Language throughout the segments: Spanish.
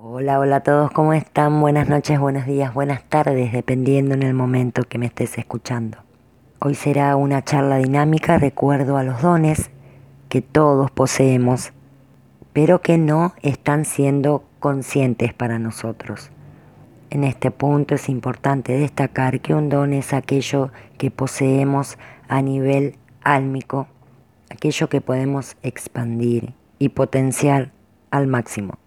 Hola, hola a todos, ¿cómo están? Buenas noches, buenos días, buenas tardes, dependiendo en el momento que me estés escuchando. Hoy será una charla dinámica, recuerdo a los dones que todos poseemos, pero que no están siendo conscientes para nosotros. En este punto es importante destacar que un don es aquello que poseemos a nivel álmico, aquello que podemos expandir y potenciar al máximo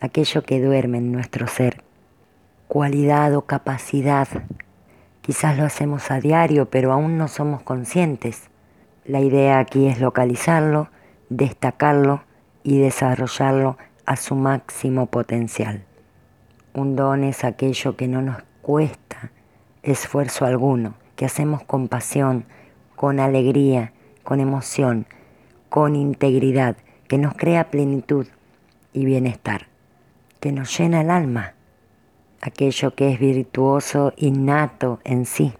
aquello que duerme en nuestro ser, cualidad o capacidad. Quizás lo hacemos a diario, pero aún no somos conscientes. La idea aquí es localizarlo, destacarlo y desarrollarlo a su máximo potencial. Un don es aquello que no nos cuesta esfuerzo alguno, que hacemos con pasión, con alegría, con emoción, con integridad, que nos crea plenitud y bienestar que nos llena el alma, aquello que es virtuoso, innato en sí,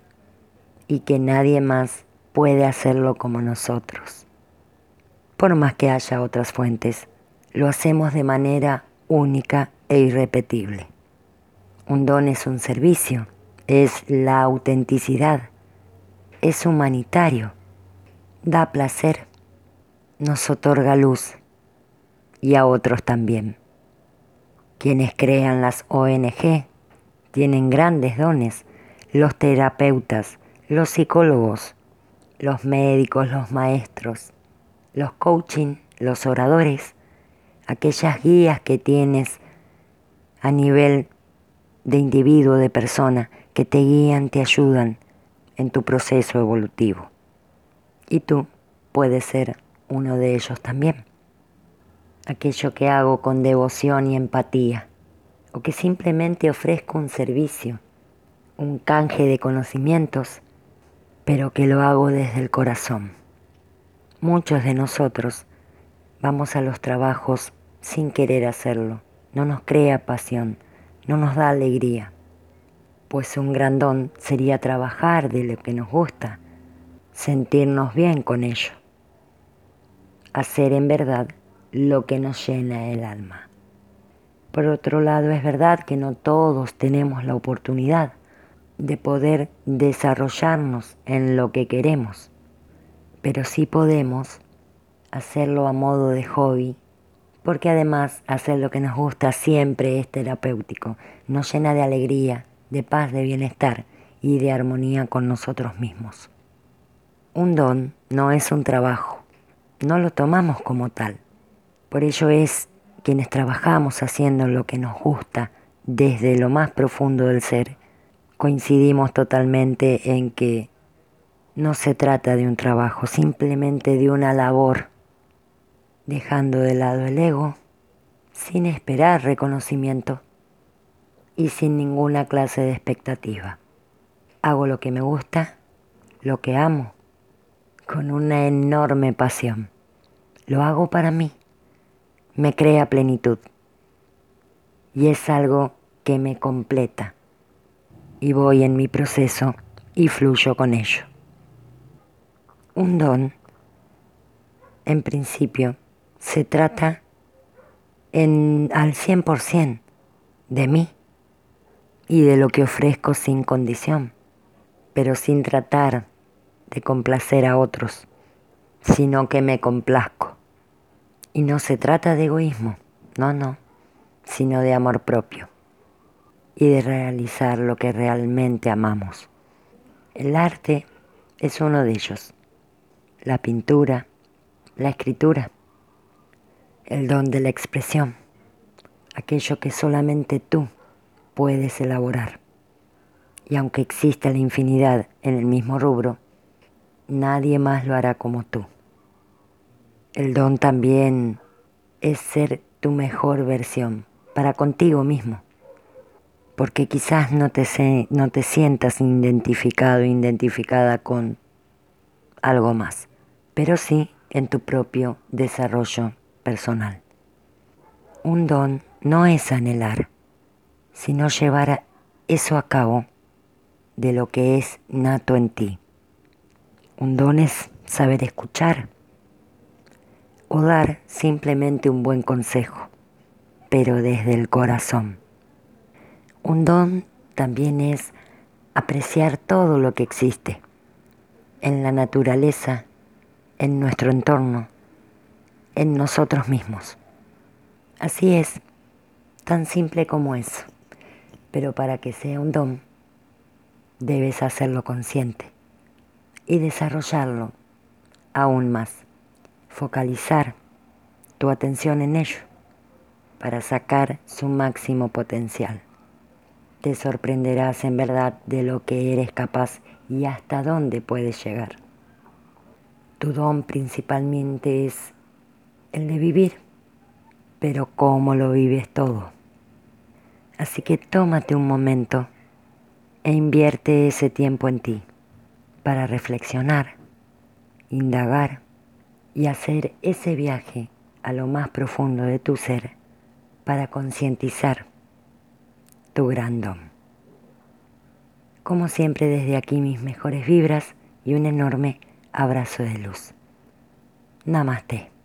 y que nadie más puede hacerlo como nosotros. Por más que haya otras fuentes, lo hacemos de manera única e irrepetible. Un don es un servicio, es la autenticidad, es humanitario, da placer, nos otorga luz y a otros también. Quienes crean las ONG tienen grandes dones, los terapeutas, los psicólogos, los médicos, los maestros, los coaching, los oradores, aquellas guías que tienes a nivel de individuo, de persona, que te guían, te ayudan en tu proceso evolutivo. Y tú puedes ser uno de ellos también aquello que hago con devoción y empatía, o que simplemente ofrezco un servicio, un canje de conocimientos, pero que lo hago desde el corazón. Muchos de nosotros vamos a los trabajos sin querer hacerlo, no nos crea pasión, no nos da alegría, pues un gran don sería trabajar de lo que nos gusta, sentirnos bien con ello, hacer en verdad lo que nos llena el alma. Por otro lado, es verdad que no todos tenemos la oportunidad de poder desarrollarnos en lo que queremos, pero sí podemos hacerlo a modo de hobby, porque además hacer lo que nos gusta siempre es terapéutico, nos llena de alegría, de paz, de bienestar y de armonía con nosotros mismos. Un don no es un trabajo, no lo tomamos como tal por ello es quienes trabajamos haciendo lo que nos gusta desde lo más profundo del ser, coincidimos totalmente en que no se trata de un trabajo, simplemente de una labor, dejando de lado el ego, sin esperar reconocimiento y sin ninguna clase de expectativa. Hago lo que me gusta, lo que amo, con una enorme pasión. Lo hago para mí me crea plenitud. Y es algo que me completa. Y voy en mi proceso y fluyo con ello. Un don, en principio, se trata en, al 100% de mí y de lo que ofrezco sin condición, pero sin tratar de complacer a otros, sino que me complazco y no se trata de egoísmo, no, no, sino de amor propio y de realizar lo que realmente amamos. El arte es uno de ellos, la pintura, la escritura, el don de la expresión, aquello que solamente tú puedes elaborar. Y aunque exista la infinidad en el mismo rubro, nadie más lo hará como tú. El don también es ser tu mejor versión para contigo mismo, porque quizás no te, no te sientas identificado, identificada con algo más, pero sí en tu propio desarrollo personal. Un don no es anhelar, sino llevar eso a cabo de lo que es nato en ti. Un don es saber escuchar o dar simplemente un buen consejo, pero desde el corazón. Un don también es apreciar todo lo que existe, en la naturaleza, en nuestro entorno, en nosotros mismos. Así es, tan simple como eso. Pero para que sea un don, debes hacerlo consciente y desarrollarlo aún más. Focalizar tu atención en ello para sacar su máximo potencial. Te sorprenderás en verdad de lo que eres capaz y hasta dónde puedes llegar. Tu don principalmente es el de vivir, pero cómo lo vives todo. Así que tómate un momento e invierte ese tiempo en ti para reflexionar, indagar y hacer ese viaje a lo más profundo de tu ser para concientizar tu gran don. Como siempre desde aquí mis mejores vibras y un enorme abrazo de luz. Namaste.